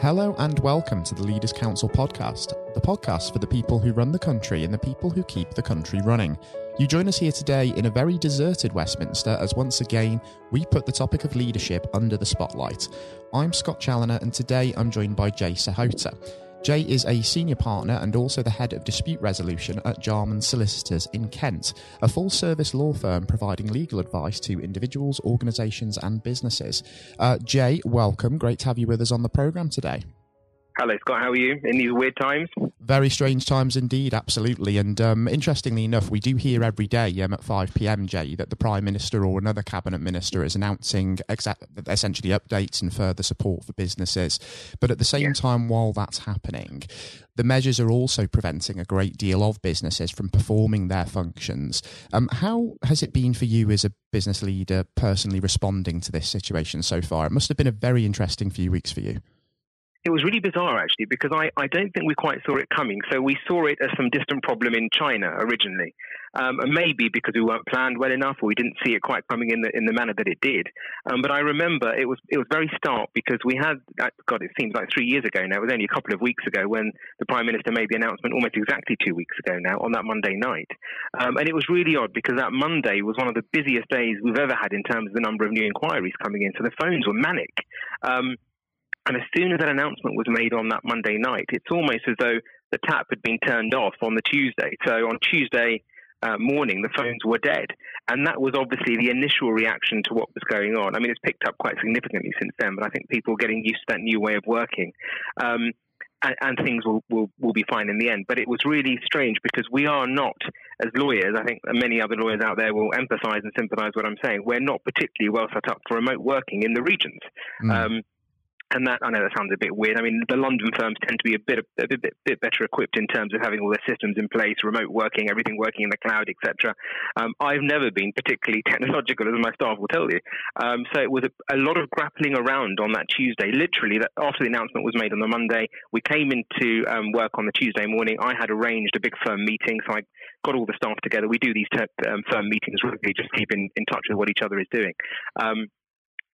Hello and welcome to the Leaders Council podcast, the podcast for the people who run the country and the people who keep the country running. You join us here today in a very deserted Westminster as once again we put the topic of leadership under the spotlight. I'm Scott Challoner and today I'm joined by Jay Sahota. Jay is a senior partner and also the head of dispute resolution at Jarmans Solicitors in Kent, a full service law firm providing legal advice to individuals, organisations, and businesses. Uh, Jay, welcome. Great to have you with us on the programme today. Hello, Scott. How are you in these weird times? Very strange times indeed, absolutely. And um, interestingly enough, we do hear every day um, at 5 pm, Jay, that the Prime Minister or another Cabinet Minister is announcing exa- essentially updates and further support for businesses. But at the same yeah. time, while that's happening, the measures are also preventing a great deal of businesses from performing their functions. Um, how has it been for you as a business leader personally responding to this situation so far? It must have been a very interesting few weeks for you it was really bizarre actually because I, I don't think we quite saw it coming. So we saw it as some distant problem in China originally, um, maybe because we weren't planned well enough or we didn't see it quite coming in the in the manner that it did. Um, but I remember it was it was very stark because we had uh, God it seems like three years ago now. It was only a couple of weeks ago when the prime minister made the announcement almost exactly two weeks ago now on that Monday night, um, and it was really odd because that Monday was one of the busiest days we've ever had in terms of the number of new inquiries coming in. So the phones were manic. And as soon as that announcement was made on that Monday night, it's almost as though the tap had been turned off on the Tuesday. So on Tuesday uh, morning, the phones were dead. And that was obviously the initial reaction to what was going on. I mean, it's picked up quite significantly since then, but I think people are getting used to that new way of working. Um, and, and, things will, will, will be fine in the end. But it was really strange because we are not, as lawyers, I think many other lawyers out there will emphasize and sympathize what I'm saying, we're not particularly well set up for remote working in the regions. Mm. Um, and that I know that sounds a bit weird. I mean, the London firms tend to be a bit a bit, bit better equipped in terms of having all their systems in place, remote working, everything working in the cloud, etc. Um, I've never been particularly technological, as my staff will tell you. Um, so it was a, a, lot of grappling around on that Tuesday. Literally, that after the announcement was made on the Monday, we came into um, work on the Tuesday morning. I had arranged a big firm meeting, so I got all the staff together. We do these ter- um, firm meetings really just keep in, in touch with what each other is doing. Um,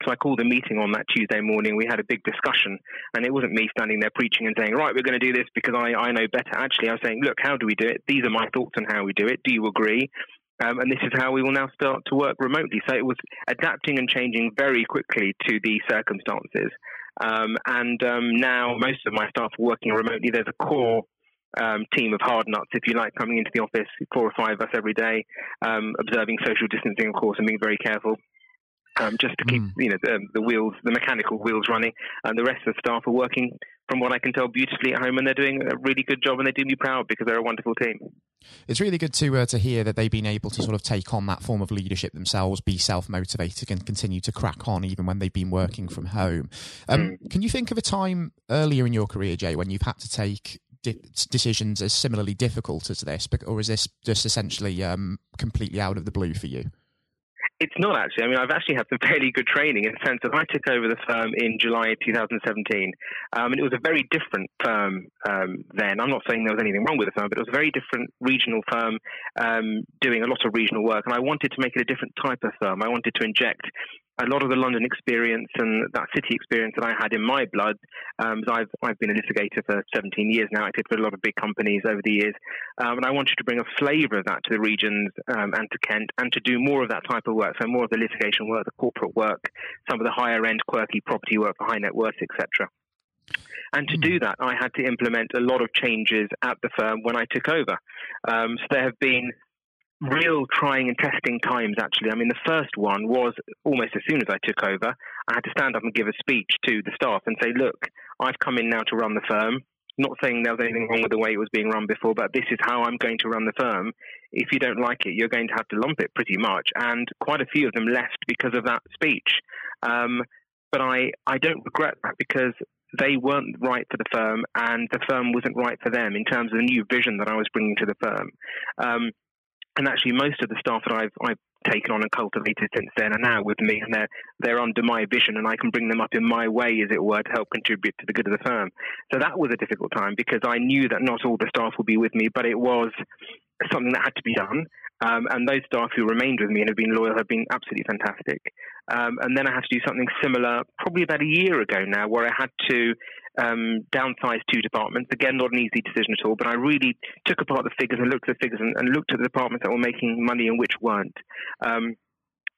so I called a meeting on that Tuesday morning. We had a big discussion, and it wasn't me standing there preaching and saying, right, we're going to do this because I, I know better. Actually, I was saying, look, how do we do it? These are my thoughts on how we do it. Do you agree? Um, and this is how we will now start to work remotely. So it was adapting and changing very quickly to the circumstances. Um, and um, now most of my staff are working remotely. There's a core um, team of hard nuts, if you like, coming into the office, four or five of us every day, um, observing social distancing, of course, and being very careful um, just to keep mm. you know the, the, wheels, the mechanical wheels running, and the rest of the staff are working, from what I can tell, beautifully at home, and they're doing a really good job, and they do me proud because they're a wonderful team. It's really good to uh, to hear that they've been able to sort of take on that form of leadership themselves, be self motivated, and continue to crack on even when they've been working from home. Um, mm. Can you think of a time earlier in your career, Jay, when you've had to take decisions as similarly difficult as this, or is this just essentially um, completely out of the blue for you? It's not actually. I mean, I've actually had some fairly good training in the sense that I took over the firm in July 2017, um, and it was a very different firm um, then. I'm not saying there was anything wrong with the firm, but it was a very different regional firm um, doing a lot of regional work, and I wanted to make it a different type of firm. I wanted to inject a lot of the London experience and that city experience that I had in my blood. Um, I've I've been a litigator for 17 years now. I did for a lot of big companies over the years, um, and I wanted to bring a flavour of that to the regions um, and to Kent, and to do more of that type of work. So more of the litigation work, the corporate work, some of the higher end quirky property work for high net worth, etc. And to do hmm. that, I had to implement a lot of changes at the firm when I took over. Um, so there have been real trying and testing times, actually. I mean, the first one was almost as soon as I took over, I had to stand up and give a speech to the staff and say, look, I've come in now to run the firm. Not saying there was anything wrong with the way it was being run before, but this is how I'm going to run the firm. If you don't like it, you're going to have to lump it pretty much. And quite a few of them left because of that speech. Um, but I, I don't regret that because they weren't right for the firm and the firm wasn't right for them in terms of the new vision that I was bringing to the firm. Um, and actually most of the staff that I've, I've taken on and cultivated since then are now with me and they're they're under my vision and I can bring them up in my way as it were to help contribute to the good of the firm. So that was a difficult time because I knew that not all the staff would be with me, but it was something that had to be done. Um, and those staff who remained with me and have been loyal have been absolutely fantastic. Um, and then I had to do something similar probably about a year ago now where I had to um, downsized two departments. Again, not an easy decision at all, but I really took apart the figures and looked at the figures and, and looked at the departments that were making money and which weren't. Um,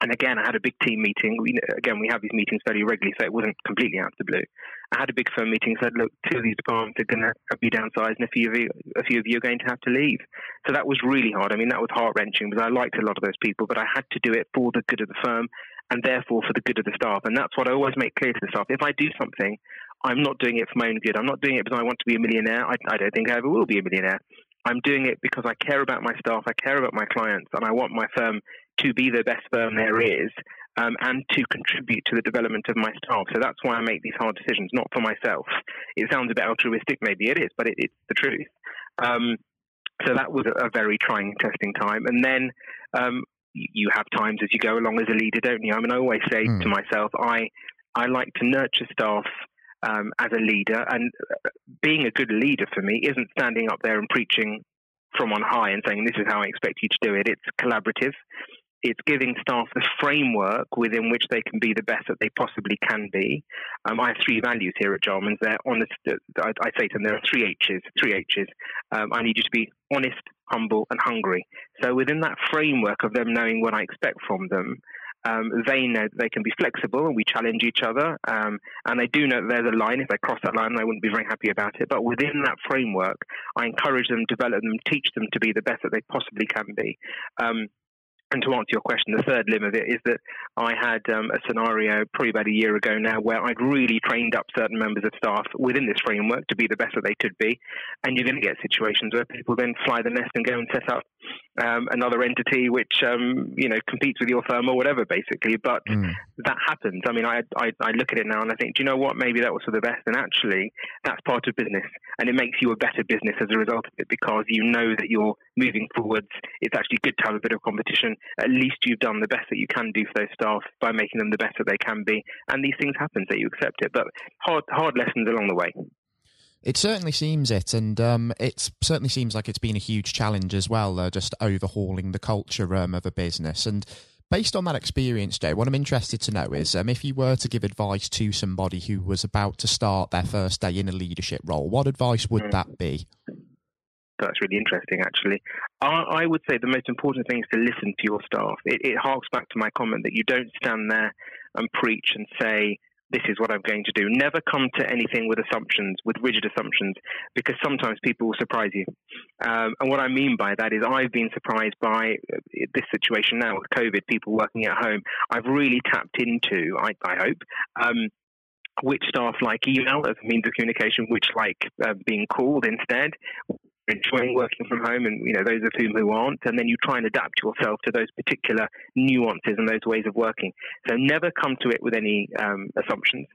and again, I had a big team meeting. We, again, we have these meetings fairly regularly, so it wasn't completely out of the blue. I had a big firm meeting said, look, two of these departments are going to be downsized and a few, of you, a few of you are going to have to leave. So that was really hard. I mean, that was heart wrenching because I liked a lot of those people, but I had to do it for the good of the firm and therefore for the good of the staff. And that's what I always make clear to the staff. If I do something, I'm not doing it for my own good. I'm not doing it because I want to be a millionaire. I, I don't think I ever will be a millionaire. I'm doing it because I care about my staff, I care about my clients, and I want my firm to be the best firm there is um, and to contribute to the development of my staff. So that's why I make these hard decisions, not for myself. It sounds a bit altruistic, maybe it is, but it, it's the truth. Um, so that was a, very trying, testing time. And then um, you have times as you go along as a leader, don't you? I mean, I always say mm. to myself, I I like to nurture staff um, as a leader, and uh, being a good leader for me isn't standing up there and preaching from on high and saying this is how I expect you to do it. It's collaborative it's giving staff the framework within which they can be the best that they possibly can be. Um, I have three values here at Jarmans. They're honest. I, I, say to them, there are three H's. Three H's. Um, I need you to be honest, humble, and hungry. So within that framework of them knowing what I expect from them, um, they know they can be flexible and we challenge each other. Um, and they do know that there's a line. If they cross that line, they wouldn't be very happy about it. But within that framework, I encourage them, develop them, teach them to be the best that they possibly can be. Um, and to answer your question, the third limb of it is that I had um, a scenario probably about a year ago now where I'd really trained up certain members of staff within this framework to be the best that they could be. And you're going to get situations where people then fly the nest and go and set up um, another entity which um, you know competes with your firm or whatever, basically. But mm. that happens. I mean, I, I, I look at it now and I think, do you know what? Maybe that was for the best. And actually, that's part of business, and it makes you a better business as a result of it because you know that you're moving forwards. It's actually good to have a bit of competition. At least you've done the best that you can do for those staff by making them the best that they can be. And these things happen, so you accept it. But hard hard lessons along the way. It certainly seems it, and um, it certainly seems like it's been a huge challenge as well, uh, just overhauling the culture um, of a business. And based on that experience, Joe, what I'm interested to know is um, if you were to give advice to somebody who was about to start their first day in a leadership role, what advice would mm. that be? That's really interesting, actually. I, I, would say the most important thing is to listen to your staff. It, it harks back to my comment that you don't stand there and preach and say, this is what I'm going to do. Never come to anything with assumptions, with rigid assumptions, because sometimes people will surprise you. Um, and what I mean by that is I've been surprised by uh, this situation now with COVID, people working at home. I've really tapped into, I, I hope, um, which staff like email as a means of communication, which like uh, being called instead, enjoying working from home and you know those of whom who aren't and then you try and adapt yourself to those particular nuances and those ways of working so never come to it with any um, assumptions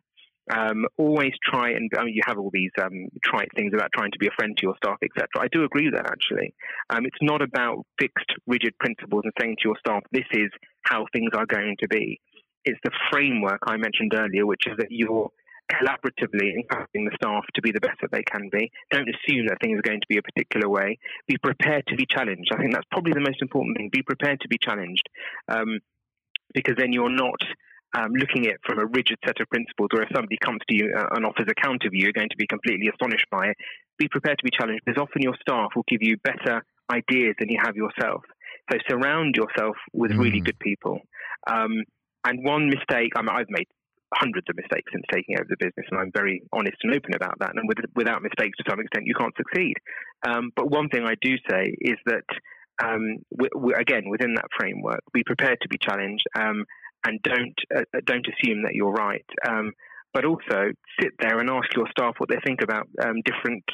um, always try and I mean, you have all these um, trite things about trying to be a friend to your staff, etc. I do agree with that actually. Um, it's not about fixed, rigid principles and saying to your staff, "This is how things are going to be." It's the framework I mentioned earlier, which is that you're collaboratively encouraging the staff to be the best that they can be. Don't assume that things are going to be a particular way. Be prepared to be challenged. I think that's probably the most important thing. Be prepared to be challenged um, because then you're not um, looking at it from a rigid set of principles, or if somebody comes to you uh, and offers a counter view, you're going to be completely astonished by it. Be prepared to be challenged because often your staff will give you better ideas than you have yourself. So surround yourself with mm. really good people. Um, and one mistake, I mean, I've made hundreds of mistakes since taking over the business, and I'm very honest and open about that. And with, without mistakes, to some extent, you can't succeed. Um, but one thing I do say is that, um, we, we, again, within that framework, be prepared to be challenged, um, and don't uh, don't assume that you're right. Um, but also sit there and ask your staff what they think about um, different.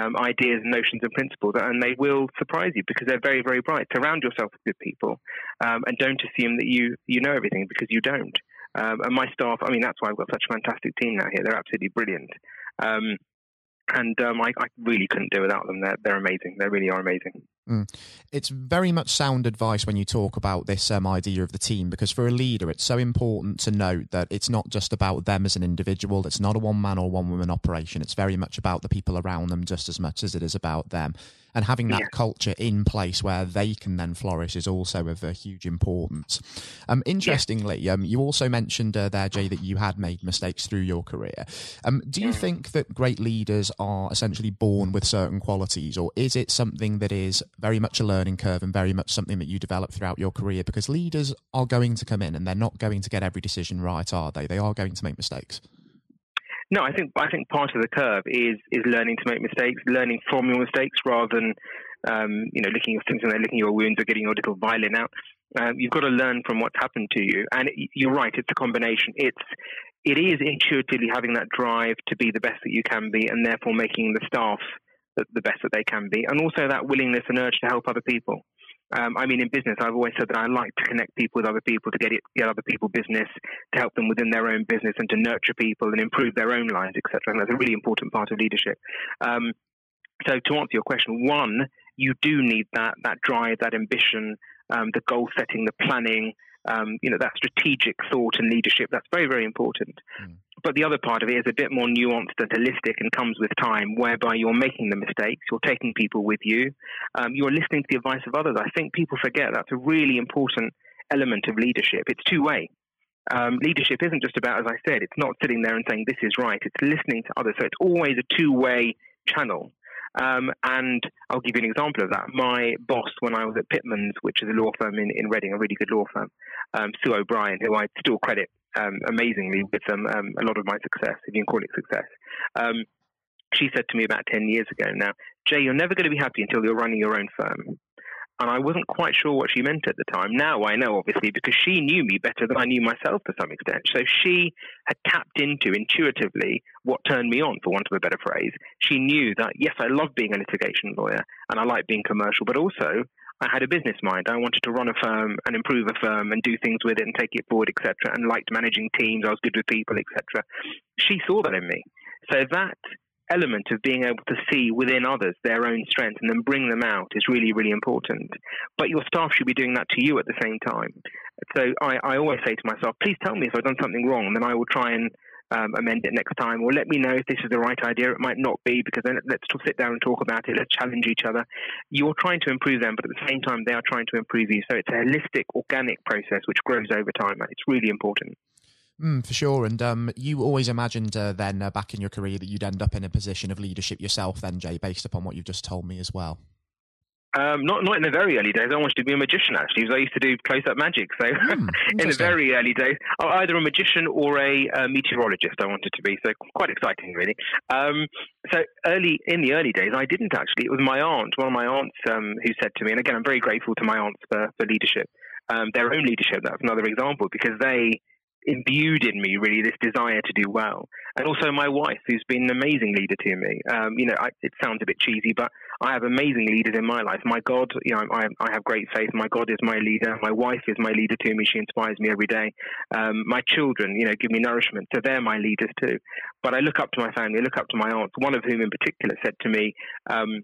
Um, ideas, notions, and principles, and they will surprise you because they're very, very bright. Surround yourself with good people, and don't assume that you you know everything because you don't. Um, and my staff, I mean, that's why I've got such a fantastic team now here. They're absolutely brilliant. Um, and um, I, I, really couldn't do without them. They're, they're amazing. They really are amazing. Mm. It's very much sound advice when you talk about this um, idea of the team, because for a leader, it's so important to note that it's not just about them as an individual. It's not a one man or one woman operation. It's very much about the people around them just as much as it is about them. And having that yeah. culture in place where they can then flourish is also of a huge importance. Um, interestingly, yeah. um, you also mentioned uh, there, Jay, that you had made mistakes through your career. Um, do you think that great leaders are essentially born with certain qualities, or is it something that is very much a learning curve and very much something that you develop throughout your career? Because leaders are going to come in and they're not going to get every decision right, are they? They are going to make mistakes. No, I think I think part of the curve is is learning to make mistakes, learning from your mistakes rather than um, you know licking your things and licking your wounds or getting your little violin out. Um, you've got to learn from what's happened to you, and it, you're right. It's a combination. It's it is intuitively having that drive to be the best that you can be, and therefore making the staff the, the best that they can be, and also that willingness and urge to help other people. Um, I mean, in business, I've always said that I like to connect people with other people to get it, get other people business, to help them within their own business, and to nurture people and improve their own lives, etc. And that's a really important part of leadership. Um, so, to answer your question, one, you do need that that drive, that ambition, um, the goal setting, the planning, um, you know, that strategic thought and leadership. That's very, very important. Mm. But the other part of it is a bit more nuanced and holistic and comes with time, whereby you're making the mistakes, you're taking people with you, um, you're listening to the advice of others. I think people forget that's a really important element of leadership. It's two way. Um, leadership isn't just about, as I said, it's not sitting there and saying this is right. It's listening to others. So it's always a two way channel. Um, and I'll give you an example of that. My boss, when I was at Pitmans, which is a law firm in, in Reading, a really good law firm, um, Sue O'Brien, who I still credit um, amazingly with um, um, a lot of my success, if you can call it success. Um, she said to me about 10 years ago now, Jay, you're never going to be happy until you're running your own firm. And I wasn't quite sure what she meant at the time. Now I know, obviously, because she knew me better than I knew myself to some extent. So she had tapped into intuitively what turned me on, for want of a better phrase. She knew that, yes, I love being a litigation lawyer and I like being commercial, but also I had a business mind. I wanted to run a firm and improve a firm and do things with it and take it forward, etc. And liked managing teams. I was good with people, etc. She saw that in me. So that element of being able to see within others their own strengths and then bring them out is really, really important. But your staff should be doing that to you at the same time. So I, I always say to myself, please tell me if I've done something wrong, and then I will try and um, amend it next time, or let me know if this is the right idea. It might not be, because then let's sit down and talk about it. Let's challenge each other. You're trying to improve them, but at the same time, they are trying to improve you. So it's a holistic, organic process which grows over time. It's really important. Mm, for sure. And um, you always imagined uh, then uh, back in your career that you'd end up in a position of leadership yourself, then, Jay, based upon what you've just told me as well. Um, not not in the very early days. I wanted to be a magician actually, because I used to do close up magic. So mm, in the very early days, either a magician or a, a, meteorologist. I wanted to be. So quite exciting, really. Um, so early in the early days, I didn't actually. It was my aunt, one of my aunts, um, who said to me, and again, I'm very grateful to my aunts for, for leadership. Um, their own leadership. That's another example because they imbued in me really this desire to do well. And also my wife, who's been an amazing leader to me. Um, you know, I, it sounds a bit cheesy, but I have amazing leaders in my life. My God, you know, I, I have great faith. My God is my leader. My wife is my leader to me. She inspires me every day. Um, my children, you know, give me nourishment. So they're my leaders too. But I look up to my family. I look up to my aunts. One of whom in particular said to me, um,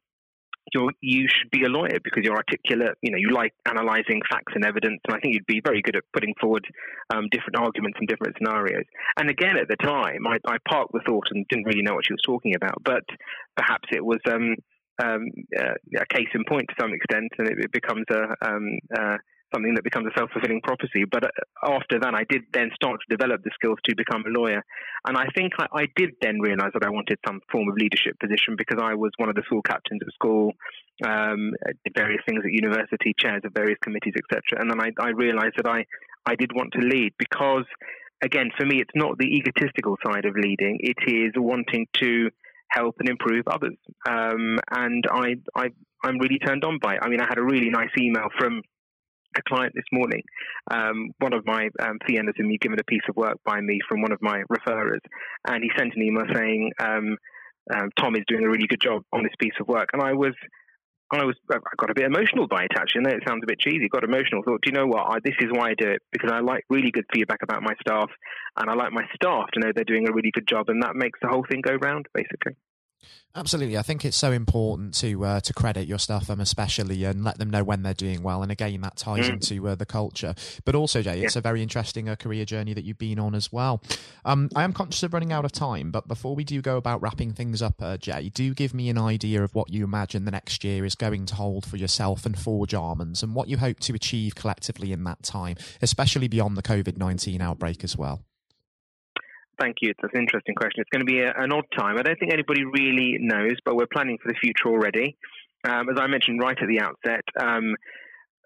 you you should be a lawyer because you're articulate. You know, you like analysing facts and evidence, and I think you'd be very good at putting forward um, different arguments and different scenarios. And again, at the time, I, I, parked the thought and didn't really know what she was talking about, but perhaps it was um, um, uh, a case in point to some extent, and it, it becomes a um, uh, something that becomes a self fulfilling prophecy. But uh, after that, I did then start to develop the skills to become a lawyer. And I think I, I did then realize that I wanted some form of leadership position because I was one of the school captains at school, um, did various things at university, chairs of various committees, etc. And then I, I realized that I, I did want to lead because, again, for me, it's not the egotistical side of leading, it is wanting to help and improve others. Um, and I, I, I'm really turned on by it. I mean, I had a really nice email from a client this morning. Um, one of my um, fee earners and me given a piece of work by me from one of my referrers, and he sent an email saying, um, um, "Tom is doing a really good job on this piece of work." And I was, I was, I got a bit emotional by it actually. And it sounds a bit cheesy. Got emotional. Thought, do you know what? I, this is why I do it because I like really good feedback about my staff, and I like my staff to know they're doing a really good job, and that makes the whole thing go round, basically. Absolutely, I think it's so important to uh, to credit your staff, um, especially, and let them know when they're doing well. And again, that ties mm. into uh, the culture. But also, Jay, it's yeah. a very interesting uh, career journey that you've been on as well. Um, I am conscious of running out of time, but before we do go about wrapping things up, uh, Jay, do give me an idea of what you imagine the next year is going to hold for yourself and for Jarmans, and what you hope to achieve collectively in that time, especially beyond the COVID nineteen outbreak as well. Thank you. That's an interesting question. It's going to be a, an odd time. I don't think anybody really knows, but we're planning for the future already. Um, as I mentioned right at the outset, um,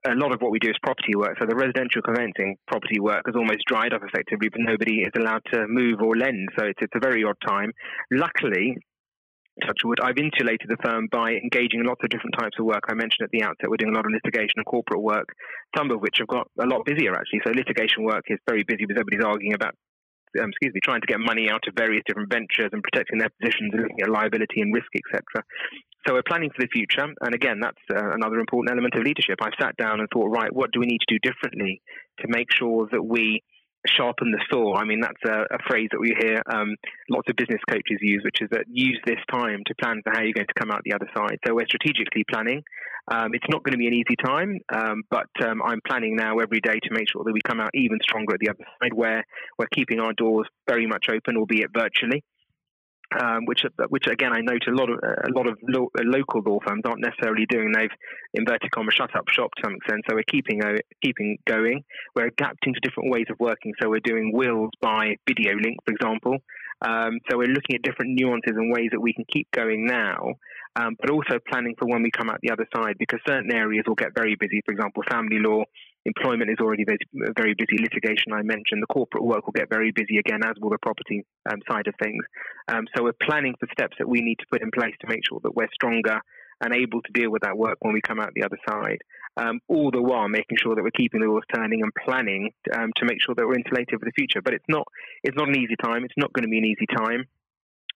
a lot of what we do is property work. So the residential conveyancing property work has almost dried up effectively, but nobody is allowed to move or lend. So it's, it's a very odd time. Luckily, Touchwood, I've insulated the firm by engaging in lots of different types of work. I mentioned at the outset we're doing a lot of litigation and corporate work, some of which have got a lot busier actually. So litigation work is very busy because everybody's arguing about um, excuse me, trying to get money out of various different ventures and protecting their positions and looking at liability and risk, etc. So we're planning for the future, and again, that's uh, another important element of leadership. I've sat down and thought, right, what do we need to do differently to make sure that we sharpen the saw. I mean, that's a, a phrase that we hear um, lots of business coaches use, which is that use this time to plan for how you're going to come out the other side. So we're strategically planning. Um, it's not going to be an easy time, um, but um, I'm planning now every day to make sure that we come out even stronger at the other side, where we're keeping our doors very much open, albeit virtually um, which which again I note a lot of a lot of lo- local law firms aren't necessarily doing. They've inverted commas shut up shop to some extent. So we're keeping uh, keeping going. We're adapting to different ways of working. So we're doing wills by video link, for example. Um, so we're looking at different nuances and ways that we can keep going now, um, but also planning for when we come out the other side because certain areas will get very busy. For example, family law employment is already very, busy. Litigation, I mentioned, the corporate work will get very busy again, as will the property um, side of things. Um, so we're planning for steps that we need to put in place to make sure that we're stronger and able to deal with that work when we come out the other side. Um, all the while making sure that we're keeping the wheels turning and planning um, to make sure that we're insulated for the future. But it's not it's not an easy time. It's not going to be an easy time.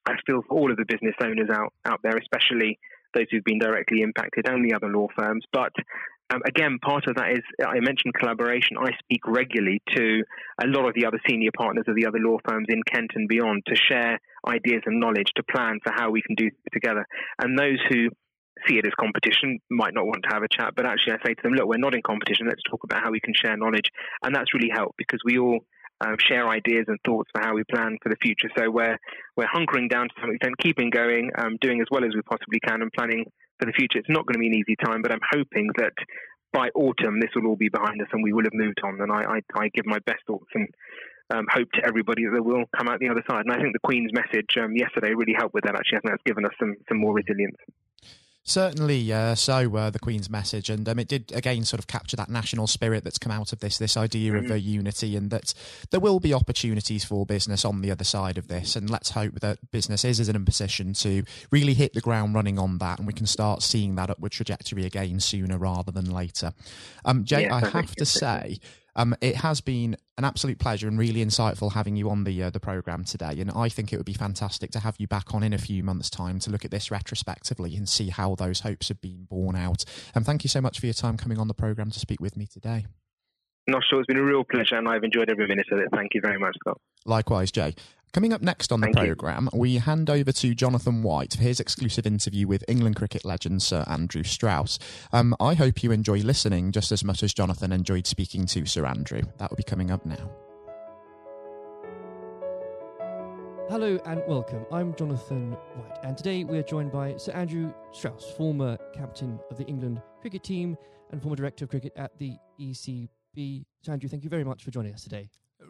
I feel for all of the business owners out out there, especially those who've been directly impacted and the other law firms. But um, again, part of that is I mentioned collaboration. I speak regularly to a lot of the other senior partners of the other law firms in Kent and beyond to share ideas and knowledge to plan for how we can do together. And those who see it as competition might not want to have a chat, but actually I say to them, look, we're not in competition. Let's talk about how we can share knowledge. And that's really helped because we all um, share ideas and thoughts for how we plan for the future. So we're we're hunkering down to some extent, keeping going, um, doing as well as we possibly can, and planning for the future. It's not going to be an easy time, but I'm hoping that by autumn this will all be behind us and we will have moved on. And I, I, I give my best thoughts and um, hope to everybody that we'll come out the other side. And I think the Queen's message um, yesterday really helped with that. Actually, I think that's given us some some more resilience. Certainly, uh, so uh, the Queen's message, and um, it did again sort of capture that national spirit that's come out of this, this idea mm-hmm. of uh, unity, and that there will be opportunities for business on the other side of this. And let's hope that business is, is in a position to really hit the ground running on that, and we can start seeing that upward trajectory again sooner rather than later. Um, Jay, yeah, I have to say. Um, it has been an absolute pleasure and really insightful having you on the uh, the program today. And I think it would be fantastic to have you back on in a few months' time to look at this retrospectively and see how those hopes have been borne out. And thank you so much for your time coming on the program to speak with me today. Not sure. It's been a real pleasure, and I've enjoyed every minute of it. Thank you very much, Scott. Likewise, Jay. Coming up next on the Thank programme, we hand over to Jonathan White for his exclusive interview with England cricket legend Sir Andrew Strauss. Um, I hope you enjoy listening just as much as Jonathan enjoyed speaking to Sir Andrew. That will be coming up now. Hello and welcome. I'm Jonathan White, and today we are joined by Sir Andrew Strauss, former captain of the England cricket team and former director of cricket at the ECB. Sir Andrew, thank you very much for joining us today.